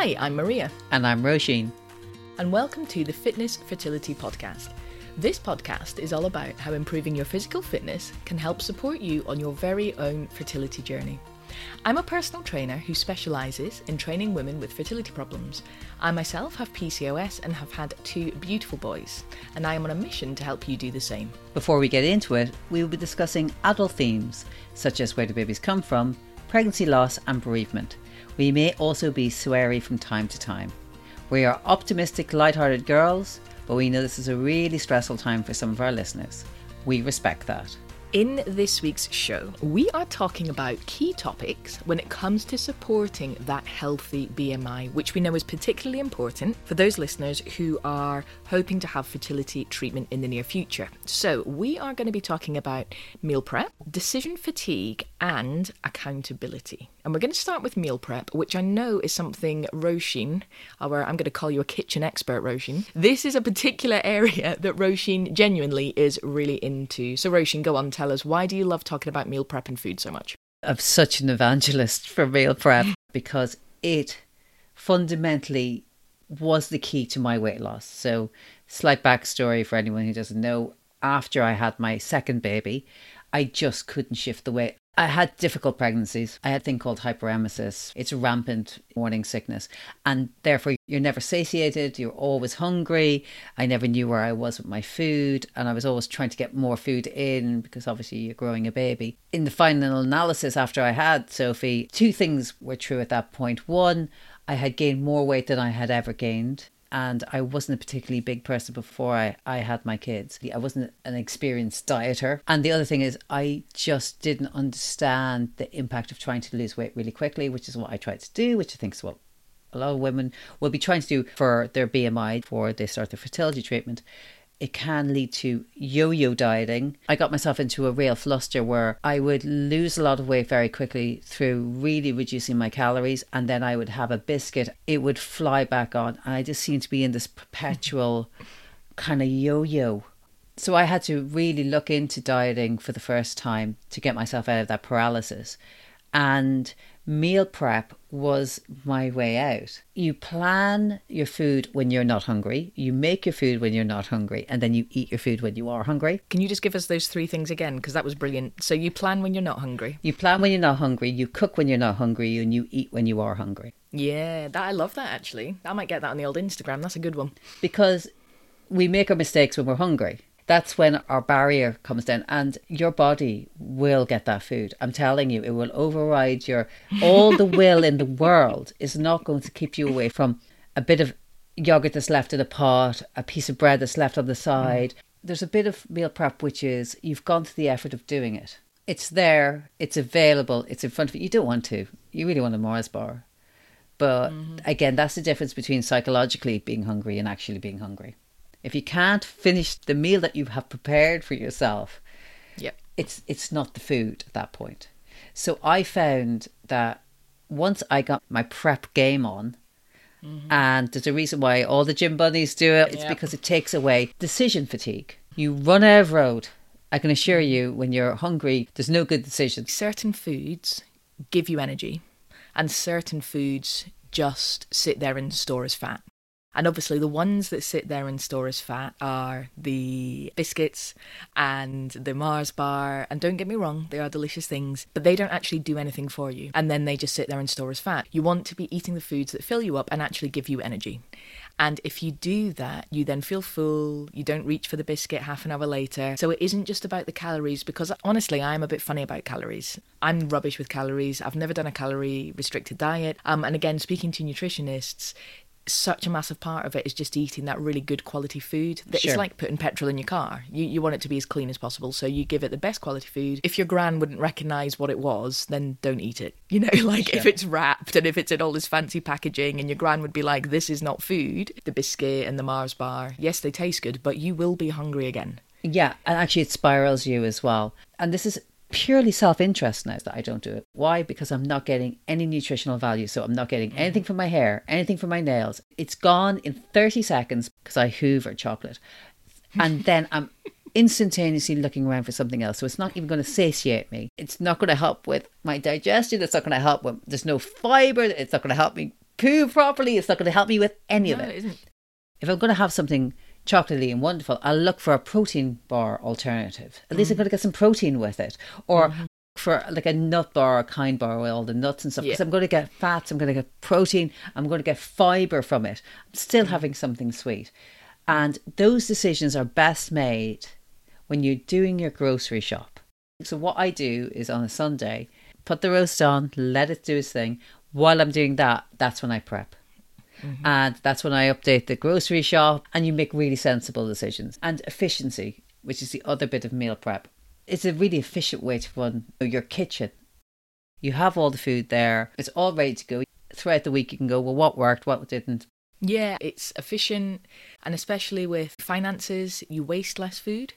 Hi, I'm Maria. And I'm Roisin. And welcome to the Fitness Fertility Podcast. This podcast is all about how improving your physical fitness can help support you on your very own fertility journey. I'm a personal trainer who specialises in training women with fertility problems. I myself have PCOS and have had two beautiful boys, and I am on a mission to help you do the same. Before we get into it, we will be discussing adult themes such as where do babies come from, pregnancy loss, and bereavement. We may also be sweary from time to time. We are optimistic, light-hearted girls, but we know this is a really stressful time for some of our listeners. We respect that. In this week's show, we are talking about key topics when it comes to supporting that healthy BMI, which we know is particularly important for those listeners who are hoping to have fertility treatment in the near future. So, we are going to be talking about meal prep, decision fatigue, and accountability. And we're going to start with meal prep, which I know is something Roisin, our I'm going to call you a kitchen expert, Roisin. This is a particular area that Roisin genuinely is really into. So, Roisin, go on tell us why do you love talking about meal prep and food so much? I'm such an evangelist for meal prep because it fundamentally was the key to my weight loss. So, slight backstory for anyone who doesn't know after I had my second baby, I just couldn't shift the weight. I had difficult pregnancies. I had a thing called hyperemesis. It's rampant morning sickness. And therefore, you're never satiated. You're always hungry. I never knew where I was with my food. And I was always trying to get more food in because obviously you're growing a baby. In the final analysis, after I had Sophie, two things were true at that point. One, I had gained more weight than I had ever gained and I wasn't a particularly big person before I, I had my kids. I wasn't an experienced dieter. And the other thing is, I just didn't understand the impact of trying to lose weight really quickly, which is what I tried to do, which I think is what a lot of women will be trying to do for their BMI before they start their fertility treatment it can lead to yo yo dieting. I got myself into a real fluster where I would lose a lot of weight very quickly through really reducing my calories, and then I would have a biscuit, it would fly back on. And I just seemed to be in this perpetual kind of yo yo. So I had to really look into dieting for the first time to get myself out of that paralysis. And meal prep was my way out. You plan your food when you're not hungry, you make your food when you're not hungry, and then you eat your food when you are hungry. Can you just give us those three things again? Because that was brilliant. So you plan when you're not hungry. You plan when you're not hungry, you cook when you're not hungry, and you eat when you are hungry. Yeah, that I love that actually. I might get that on the old Instagram. That's a good one. Because we make our mistakes when we're hungry that's when our barrier comes down and your body will get that food. I'm telling you it will override your all the will in the world is not going to keep you away from a bit of yogurt that's left in a pot a piece of bread that's left on the side. Mm. there's a bit of meal prep which is you've gone to the effort of doing it. It's there it's available it's in front of you. You don't want to. You really want a mars bar. But mm-hmm. again that's the difference between psychologically being hungry and actually being hungry if you can't finish the meal that you have prepared for yourself, yep. it's it's not the food at that point. So I found that once I got my prep game on, mm-hmm. and there's a reason why all the gym bunnies do it, it's yep. because it takes away decision fatigue. You run out of road. I can assure you, when you're hungry, there's no good decision. Certain foods give you energy, and certain foods just sit there and store as fat. And obviously, the ones that sit there and store as fat are the biscuits and the Mars bar. And don't get me wrong, they are delicious things, but they don't actually do anything for you. And then they just sit there and store as fat. You want to be eating the foods that fill you up and actually give you energy. And if you do that, you then feel full, you don't reach for the biscuit half an hour later. So it isn't just about the calories, because honestly, I'm a bit funny about calories. I'm rubbish with calories. I've never done a calorie restricted diet. Um, and again, speaking to nutritionists, such a massive part of it is just eating that really good quality food. That sure. It's like putting petrol in your car. You you want it to be as clean as possible, so you give it the best quality food. If your gran wouldn't recognise what it was, then don't eat it. You know, like sure. if it's wrapped and if it's in all this fancy packaging, and your gran would be like, "This is not food." The biscuit and the Mars bar, yes, they taste good, but you will be hungry again. Yeah, and actually, it spirals you as well. And this is purely self interest now that I don't do it. Why? Because I'm not getting any nutritional value. So I'm not getting mm. anything from my hair, anything from my nails. It's gone in 30 seconds because I hoover chocolate. And then I'm instantaneously looking around for something else. So it's not even going to satiate me. It's not going to help with my digestion. It's not going to help with, there's no fiber. It's not going to help me poo properly. It's not going to help me with any No, of it it. isn't. If I'm going to have something chocolatey and wonderful, I'll look for a protein bar alternative. At least I'm mm. going to get some protein with it. Or mm-hmm. for like a nut bar, a kind bar with all the nuts and stuff. Because Yeah. I'm going to get fats, I'm going to get protein, I'm going to get fiber from it. I'm still mm-hmm. having something sweet. And those decisions are best made when you're doing your grocery shop. So what I do is on a Sunday, put the roast on, let it do its thing. While I'm doing that, that's when I prep. Mm-hmm. And that's when I update the grocery shop and you make really sensible decisions. And efficiency, which is the other bit of meal prep. It's a really efficient way to run your kitchen. You have all the food there, it's all ready to go. Throughout the week, you can go, well, what worked, what didn't. Yeah, it's efficient, and especially with finances, you waste less food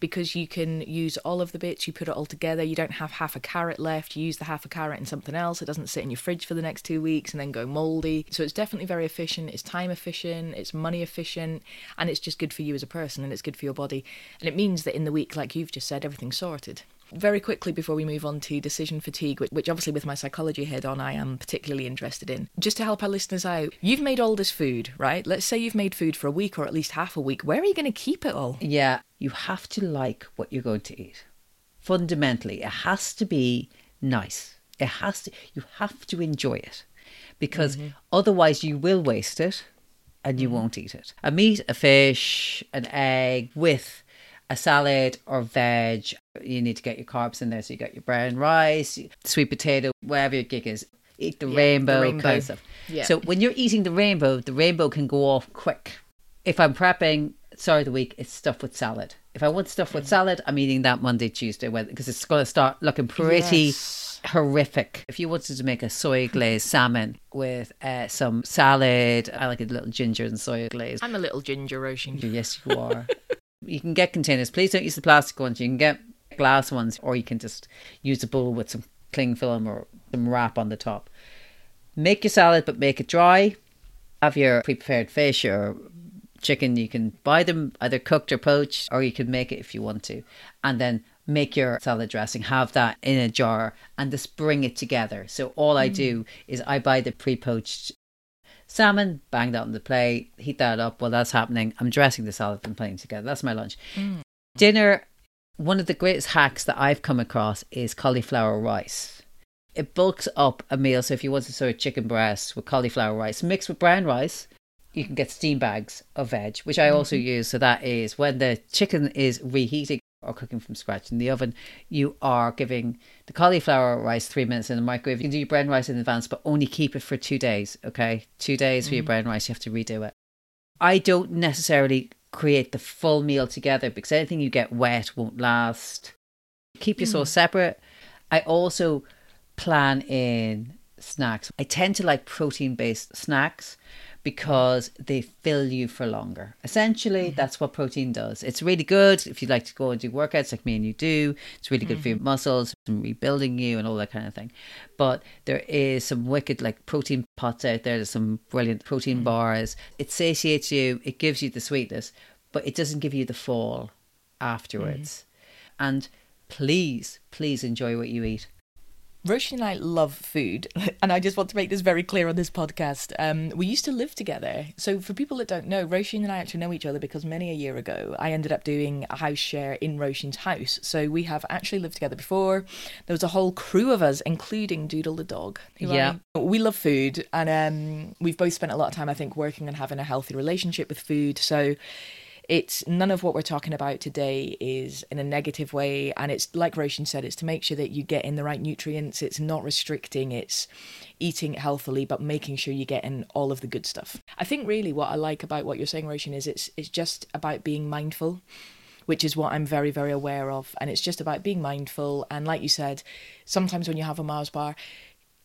because you can use all of the bits, you put it all together. You don't have half a carrot left, you use the half a carrot in something else. It doesn't sit in your fridge for the next two weeks and then go moldy. So it's definitely very efficient, it's time efficient, it's money efficient, and it's just good for you as a person and it's good for your body. And it means that in the week, like you've just said, everything's sorted. Very quickly before we move on to decision fatigue, which, which obviously with my psychology head on, I am particularly interested in. Just to help our listeners out, you've made all this food, right? Let's say you've made food for a week or at least half a week. Where are you going to keep it all? Yeah, you have to like what you're going to eat. Fundamentally, it has to be nice. It has to, you have to enjoy it because mm-hmm. otherwise you will waste it and you mm-hmm. won't eat it. A meat, a fish, an egg with a salad or veg. You need to get your carbs in there. So you got your brown rice, sweet potato, whatever your gig is. Eat the Yeah, the rainbow, rainbow. kind of stuff. Yeah. So when you're eating the rainbow, the rainbow can go off quick. If I'm prepping, sorry, of the week, it's stuff with salad. If I want stuff with salad, I'm eating that Monday, Tuesday, because it's going to start looking pretty Yes. horrific. If you wanted to make a soy glazed salmon with uh, some salad, I like a little ginger and soy glaze. I'm a little ginger Roisin. Yes, you are. you can get containers. Please don't use the plastic ones. You can get glass ones, or you can just use a bowl with some cling film or some wrap on the top. Make your salad, but make it dry. Have your pre-prepared fish or chicken. You can buy them either cooked or poached, or you can make it if you want to, and then make your salad dressing. Have that in a jar and just bring it together. So all I mm. do is I buy the pre-poached salmon, bang that on the plate, heat that up. While that's happening, I'm dressing the salad and putting together. That's my lunch. Mm. Dinner, one of the greatest hacks that I've come across is cauliflower rice. It bulks up a meal. So if you want to sort of chicken breast with cauliflower rice mixed with brown rice, you can get steam bags of veg, which I also mm-hmm. use. So that is when the chicken is reheating or cooking from scratch in the oven, you are giving the cauliflower rice three minutes in the microwave. You can do your brown rice in advance, but only keep it for two days. Okay, two days for your mm. brown rice. You have to redo it. I don't necessarily create the full meal together because anything you get wet won't last. Keep your sauce mm. separate. I also plan in snacks. I tend to like protein based snacks because they fill you for longer. Essentially, mm-hmm. that's what protein does. It's really good if you like to go and do workouts like me and you do. It's really good for your mm-hmm. muscles and rebuilding you and all that kind of thing. But there is some wicked like protein pots out there. There's some brilliant protein mm-hmm. bars. It satiates you. It gives you the sweetness, but it doesn't give you the fall afterwards. And please, please enjoy what you eat. Roisin and I love food, and I just want to make this very clear on this podcast. Um, we used to live together. So, for people that don't know, Roisin and I actually know each other because many a year ago I ended up doing a house share in Roisin's house. So, we have actually lived together before. There was a whole crew of us, including Doodle the dog. Yeah. I- we love food, and um, we've both spent a lot of time, I think, working and having a healthy relationship with food. So, it's none of what we're talking about today is in a negative way and it's like roisin said it's to make sure that you get in the right nutrients. It's not restricting it's eating healthily but making sure you get in all of the good stuff. I think really what i like about what you're saying roisin is it's it's just about being mindful which is what i'm very very aware of. And it's just about being mindful. And like you said sometimes when you have a mars bar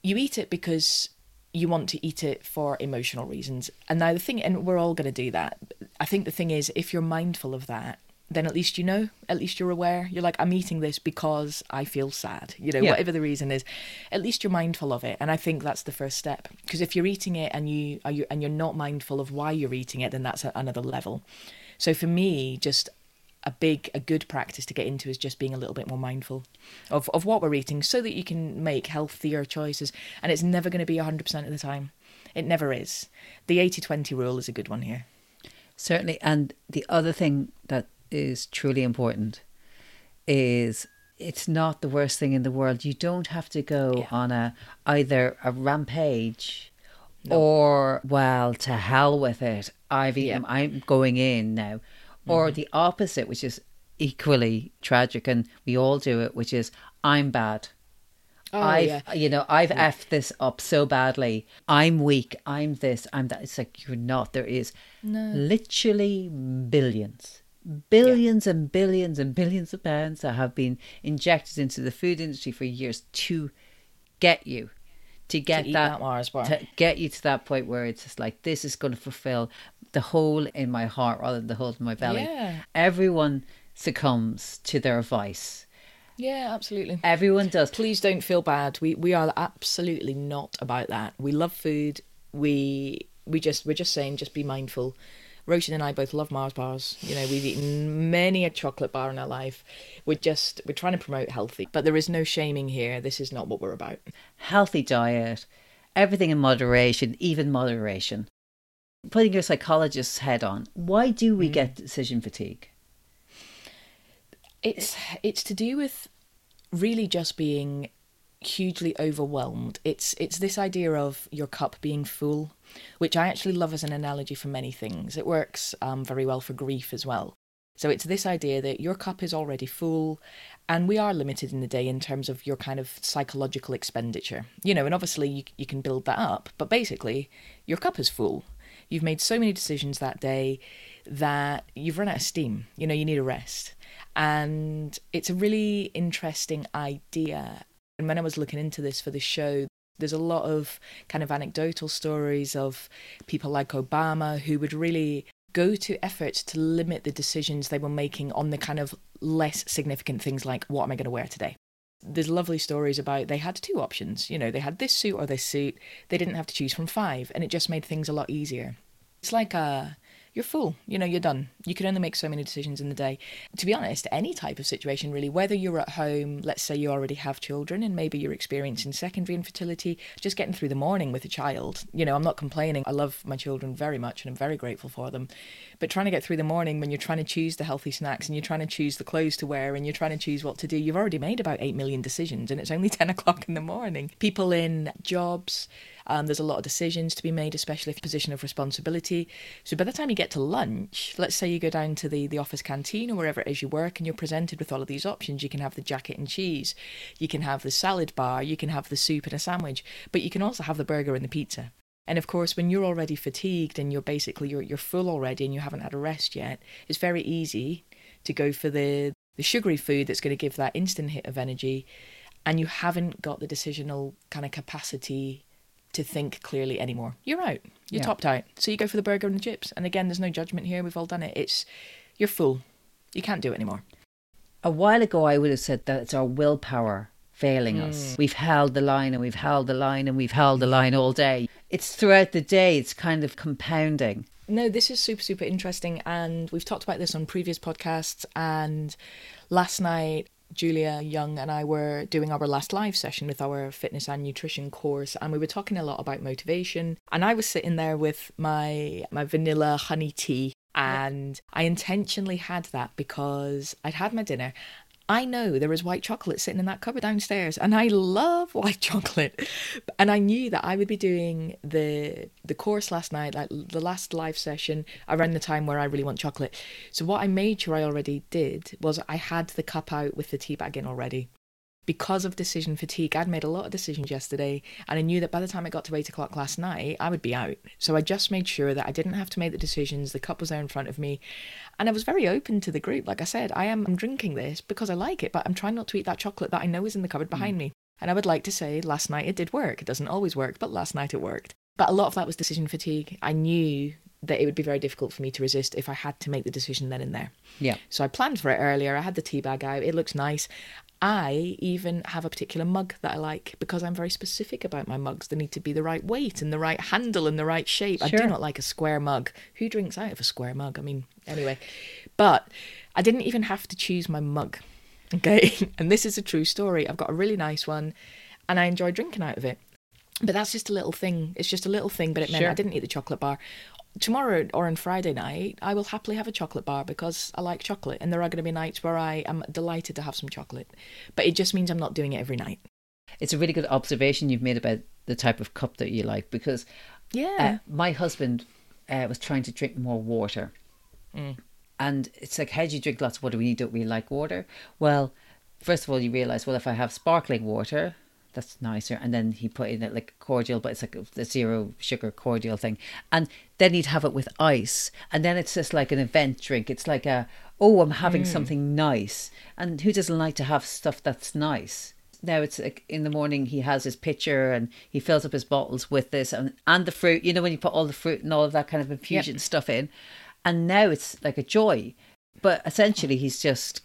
you eat it because you want to eat it for emotional reasons. And now the thing, and we're all going to do that. I think the thing is, if you're mindful of that, then at least you know, at least you're aware. You're like, I'm eating this because I feel sad, you know, Yeah. whatever the reason is. At least you're mindful of it, and I think that's the first step. Because if you're eating it and you are you and you're not mindful of why you're eating it, then that's another level. So for me, just a big a good practice to get into is just being a little bit more mindful of of what we're eating so that you can make healthier choices and it's never going to be 100% of the time it never is the 80-20 rule is a good one here Certainly. And the other thing that is truly important is it's not the worst thing in the world. You don't have to go Yeah. on a either a rampage or well to hell with it. I've eaten, Yeah. I'm going in now. Or mm. the opposite, which is equally tragic and we all do it, which is I'm bad. oh I've yeah you know, I've effed this up so badly. I'm weak, I'm this, I'm that. It's like you're not. There is literally billions. Billions and billions and billions of pounds that have been injected into the food industry for years to get you to get eat that, that Mars bar. to get you to that point where it's just like this is going to fulfill the hole in my heart rather than the hole in my belly. Yeah. Everyone succumbs to their vice. yeah absolutely Everyone does. please don't feel bad. We we are absolutely not about that. We love food. We we just we're just saying just be mindful. Roisin and I both love Mars bars. You know, we've eaten many a chocolate bar in our life. We're just we're trying to promote healthy, but there is no shaming here. This is not what we're about. healthy diet, everything in moderation, even moderation. Putting your psychologist's head on, why do we mm. get decision fatigue? It's it's to do with really just being hugely overwhelmed. It's it's this idea of your cup being full, which I actually love as an analogy for many things. It works um, very well for grief as well. So it's this idea that your cup is already full, and we are limited in the day in terms of your kind of psychological expenditure. You know, and obviously you you can build that up, but basically your cup is full. You've made so many decisions that day that you've run out of steam. You know, you need a rest. And it's a really interesting idea. And when I was looking into this for the show, there's a lot of kind of anecdotal stories of people like Obama who would really go to efforts to limit the decisions they were making on the kind of less significant things like what am I going to wear today? There's lovely stories about they had two options. You know, they had this suit or this suit. They didn't have to choose from five, and it just made things a lot easier. It's like a you're full. You know, you're done. You can only make so many decisions in the day. To be honest, any type of situation really, whether you're at home, let's say you already have children and maybe you're experiencing secondary infertility, just getting through the morning with a child. You know, I'm not complaining. I love my children very much and I'm very grateful for them. But trying to get through the morning when you're trying to choose the healthy snacks and you're trying to choose the clothes to wear and you're trying to choose what to do, you've already made about 8 million decisions and it's only 10 o'clock in the morning. People in jobs, um, there's a lot of decisions to be made, especially if position of responsibility. So by the time you get to lunch, let's say you go down to the, the office canteen or wherever it is you work and you're presented with all of these options. You can have the jacket and cheese, you can have the salad bar, you can have the soup and a sandwich, but you can also have the burger and the pizza. And of course, when you're already fatigued and you're basically you're you're full already and you haven't had a rest yet, it's very easy to go for the the sugary food that's going to give that instant hit of energy, and you haven't got the decisional kind of capacity to think clearly anymore. You're out. You're Yeah. topped out. So you go for the burger and the chips. And again, there's no judgment here. We've all done it. It's you're full. You can't do it anymore. A while ago, I would have said that it's our willpower failing hmm. us. We've held the line and we've held the line and we've held the line all day. It's throughout the day, it's kind of compounding. No, this is super, super interesting. And we've talked about this on previous podcasts. And last night, Julia Young and I were doing our last live session with our fitness and nutrition course. And we were talking a lot about motivation. And I was sitting there with my, my vanilla honey tea. And I intentionally had that because I'd had my dinner. I know there is white chocolate sitting in that cupboard downstairs, and I love white chocolate. And I knew that I would be doing the the course last night, like the last live session, around the time where I really want chocolate. So what I made sure I already did was I had the cup out with the tea bag in already. Because of decision fatigue, I'd made a lot of decisions yesterday, and I knew that by the time it got to eight o'clock last night, I would be out. So I just made sure that I didn't have to make the decisions. The cup was there in front of me, and I was very open to the group. Like I said, I am I'm drinking this because I like it, but I'm trying not to eat that chocolate that I know is in the cupboard behind mm. me. And I would like to say last night it did work. It doesn't always work, but last night it worked. But a lot of that was decision fatigue. I knew that it would be very difficult for me to resist if I had to make the decision then and there. Yeah. So I planned for it earlier. I had the tea bag out. It looks nice. I even have a particular mug that I like because I'm very specific about my mugs. They need to be the right weight and the right handle and the right shape. I do not like a square mug. Who drinks out of a square mug? I mean, anyway. But I didn't even have to choose my mug. Okay. And this is a true story. I've got a really nice one and I enjoy drinking out of it. But that's just a little thing. It's just a little thing, but it meant Sure. I didn't eat the chocolate bar. Tomorrow or on Friday night, I will happily have a chocolate bar because I like chocolate, and there are going to be nights where I am delighted to have some chocolate. But it just means I'm not doing it every night. It's a really good observation you've made about the type of cup that you like because Yeah. uh, my husband uh, was trying to drink more water. And it's like, how do you drink lots of water when you don't really like water? Well, first of all, you realize, well, if I have sparkling water, that's nicer. And then he put in it like cordial, but it's like the zero sugar cordial thing. And then he'd have it with ice. And then it's just like an event drink. It's like a, oh, I'm having mm. something nice. And who doesn't like to have stuff that's nice? Now it's like in the morning he has his pitcher and he fills up his bottles with this and, and the fruit, you know, when you put all the fruit and all of that kind of infusion stuff in. And now it's like a joy. But essentially he's just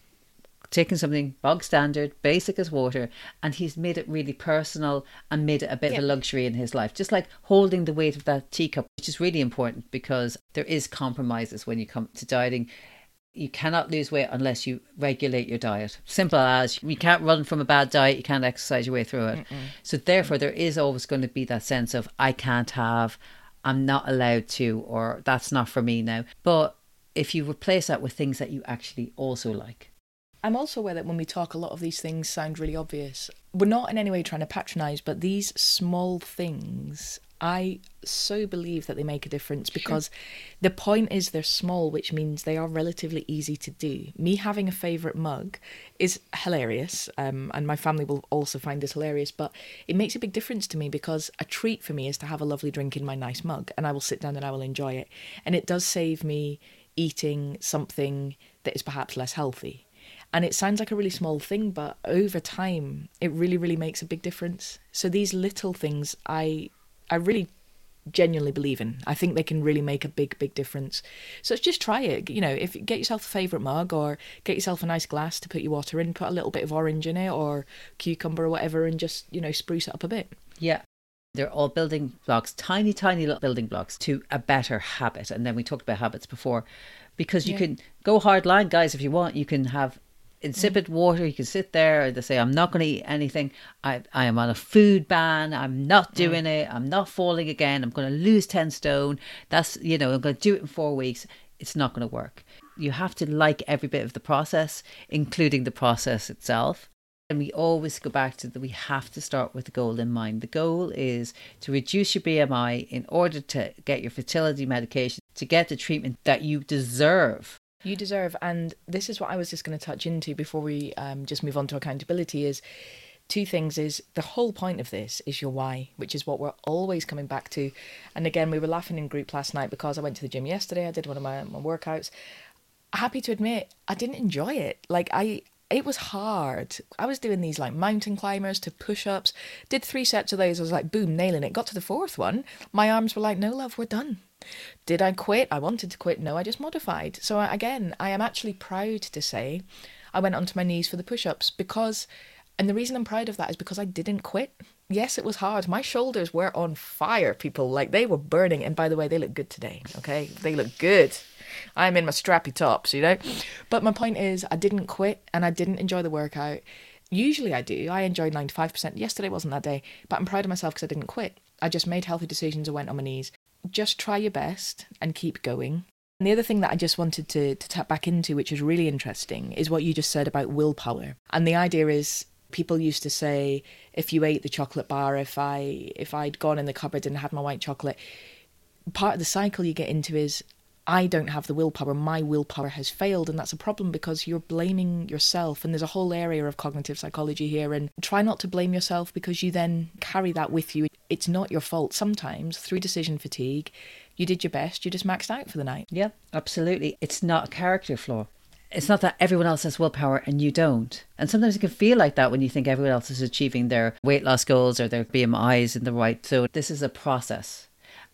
taken something bog standard, basic as water, and he's made it really personal and made it a bit of a luxury in his life. Just like holding the weight of that teacup, which is really important because there is compromises when you come to dieting. You cannot lose weight unless you regulate your diet. Simple as you can't run from a bad diet, you can't exercise your way through it. So therefore there is always going to be that sense of I can't have, I'm not allowed to, or that's not for me now. But if you replace that with things that you actually also like, I'm also aware that when we talk, a lot of these things sound really obvious. We're not in any way trying to patronise, but these small things, I so believe that they make a difference because the point is they're small, which means they are relatively easy to do. Me having a favourite mug is hilarious, um, and my family will also find this hilarious, but it makes a big difference to me because a treat for me is to have a lovely drink in my nice mug, and I will sit down and I will enjoy it. And it does save me eating something that is perhaps less healthy. And it sounds like a really small thing, but over time, it really, really makes a big difference. So these little things, I, I really genuinely believe in. I think they can really make a big, big difference. So just try it. You know, if get yourself a favorite mug or get yourself a nice glass to put your water in, put a little bit of orange in it or cucumber or whatever, and just you know spruce it up a bit. Yeah. They're all building blocks, tiny, tiny little building blocks to a better habit. And then we talked about habits before because you Yeah. can go hard line, guys, if you want. You can have insipid mm. water. You can sit there and they say, I'm not going to eat anything. I, I am on a food ban. I'm not doing it. I'm not falling again. I'm going to lose 10 stone. That's, you know, I'm going to do it in four weeks. It's not going to work. You have to like every bit of the process, including the process itself. And we always go back to that we have to start with the goal in mind. The goal is to reduce your BMI in order to get your fertility medication, to get the treatment that you deserve. You deserve, and this is what I was just going to touch into before we um, just move on to accountability. Is two things is the whole point of this is your why, which is what we're always coming back to. And again, we were laughing in group last night because I went to the gym yesterday. I did one of my, my workouts. Happy to admit, I didn't enjoy it. Like I, it was hard. I was doing these like mountain climbers to push ups. Did three sets of those. I was like, boom, nailing it. Got to the fourth one. My arms were like, no, love, we're done. Did I quit? I wanted to quit. No, I just modified. So again, I am actually proud to say I went onto my knees for the push ups because, and the reason I'm proud of that is because I didn't quit. Yes, it was hard. My shoulders were on fire, people. Like they were burning. And by the way, they look good today. Okay. They look good. I'm in my strappy tops, you know? But my point is, I didn't quit and I didn't enjoy the workout. Usually I do. I enjoyed 95%. Yesterday wasn't that day, but I'm proud of myself because I didn't quit. I just made healthy decisions and went on my knees. Just try your best and keep going. And the other thing that I just wanted to, to tap back into, which is really interesting, is what you just said about willpower. And the idea is people used to say, if you ate the chocolate bar, if I if I'd gone in the cupboard and had my white chocolate, part of the cycle you get into is I don't have the willpower. My willpower has failed. And that's a problem because you're blaming yourself. And there's a whole area of cognitive psychology here. And try not to blame yourself because you then carry that with you. It's not your fault. Sometimes through decision fatigue, you did your best, you just maxed out for the night. Yeah, absolutely. It's not a character flaw. It's not that everyone else has willpower and you don't. And sometimes it can feel like that when you think everyone else is achieving their weight loss goals or their BMIs in the right. So this is a process.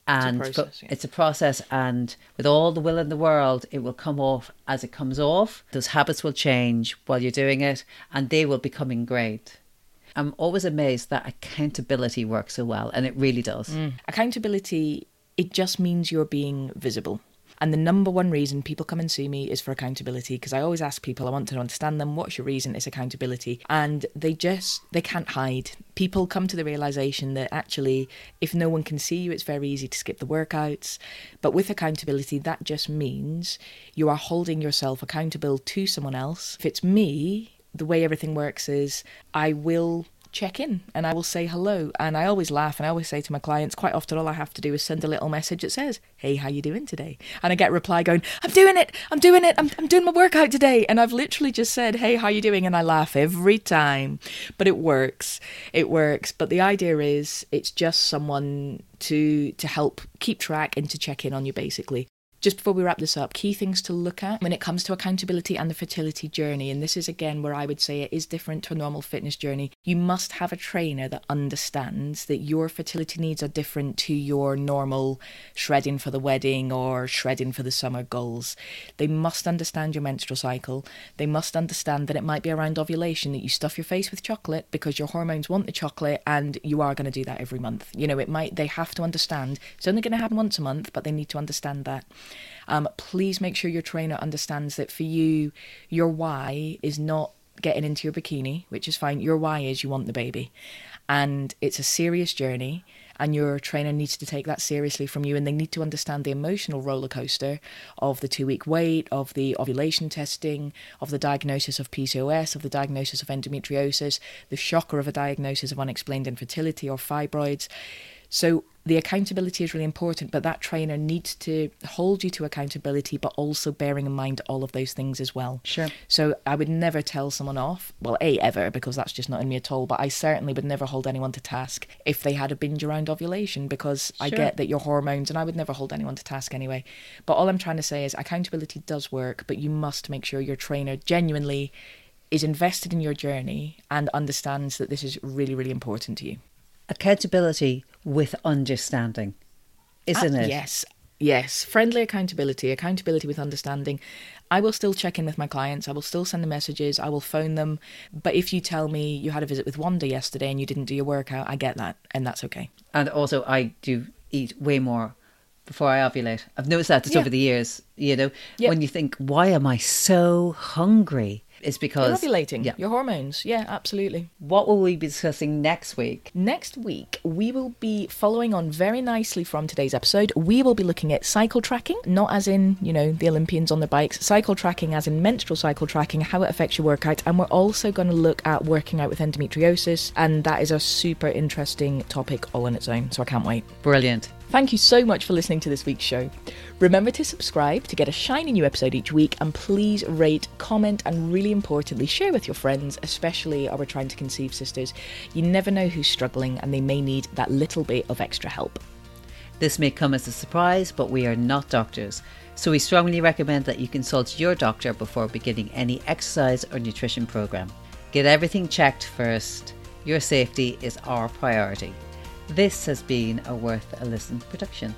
And it's a, process, yeah. it's a process and with all the will in the world it will come off as it comes off those habits will change while you're doing it and they will become ingrained i'm always amazed that accountability works so well and it really does mm. accountability it just means you're being visible and the number one reason people come and see me is for accountability because I always ask people, I want to understand them, what's your reason? It's accountability. And they just, they can't hide. People come to the realization that actually, if no one can see you, it's very easy to skip the workouts. But with accountability, that just means you are holding yourself accountable to someone else. If it's me, the way everything works is I will check in and I will say hello. And I always laugh and I always say to my clients, quite often all I have to do is send a little message that says, Hey, how you doing today? And I get reply going, I'm doing it, I'm doing it, I'm, I'm doing my workout today. And I've literally just said, Hey, how you doing? And I laugh every time. But it works. It works. But the idea is it's just someone to to help keep track and to check in on you basically. Just before we wrap this up, key things to look at when it comes to accountability and the fertility journey. And this is again where I would say it is different to a normal fitness journey. You must have a trainer that understands that your fertility needs are different to your normal shredding for the wedding or shredding for the summer goals. They must understand your menstrual cycle. They must understand that it might be around ovulation that you stuff your face with chocolate because your hormones want the chocolate and you are going to do that every month. You know, it might, they have to understand it's only going to happen once a month, but they need to understand that. Um, please make sure your trainer understands that for you, your why is not getting into your bikini, which is fine. Your why is you want the baby. And it's a serious journey, and your trainer needs to take that seriously from you. And they need to understand the emotional roller coaster of the two week wait, of the ovulation testing, of the diagnosis of PCOS, of the diagnosis of endometriosis, the shocker of a diagnosis of unexplained infertility or fibroids. So the accountability is really important, but that trainer needs to hold you to accountability, but also bearing in mind all of those things as well. Sure. So I would never tell someone off, well, A, ever, because that's just not in me at all, but I certainly would never hold anyone to task if they had a binge around ovulation, because sure. I get that your hormones, and I would never hold anyone to task anyway. But all I'm trying to say is accountability does work, but you must make sure your trainer genuinely is invested in your journey and understands that this is really, really important to you. Accountability with understanding, isn't uh, it? Yes. Yes, friendly accountability, accountability with understanding. I will still check in with my clients. I will still send them messages. I will phone them. But if you tell me you had a visit with Wanda yesterday and you didn't do your workout, I get that, and that's okay. And also, I do eat way more before I ovulate. I've noticed that just yeah. over the years. You know, when you think, why am I so hungry? It's because. Yeah. Your hormones. Yeah, absolutely. What will we be discussing next week? Next week, we will be following on very nicely from today's episode. We will be looking at cycle tracking, not as in, you know, the Olympians on their bikes, cycle tracking as in menstrual cycle tracking, how it affects your workout. And we're also going to look at working out with endometriosis. And that is a super interesting topic all on its own. So I can't wait. Brilliant. Thank you so much for listening to this week's show. Remember to subscribe to get a shiny new episode each week, and please rate, comment, and really importantly, share with your friends, especially our trying to conceive sisters. You never know who's struggling, and they may need that little bit of extra help. This may come as a surprise, but we are not doctors, so we strongly recommend that you consult your doctor before beginning any exercise or nutrition program. Get everything checked first. Your safety is our priority. This has been a Worth a Listen production.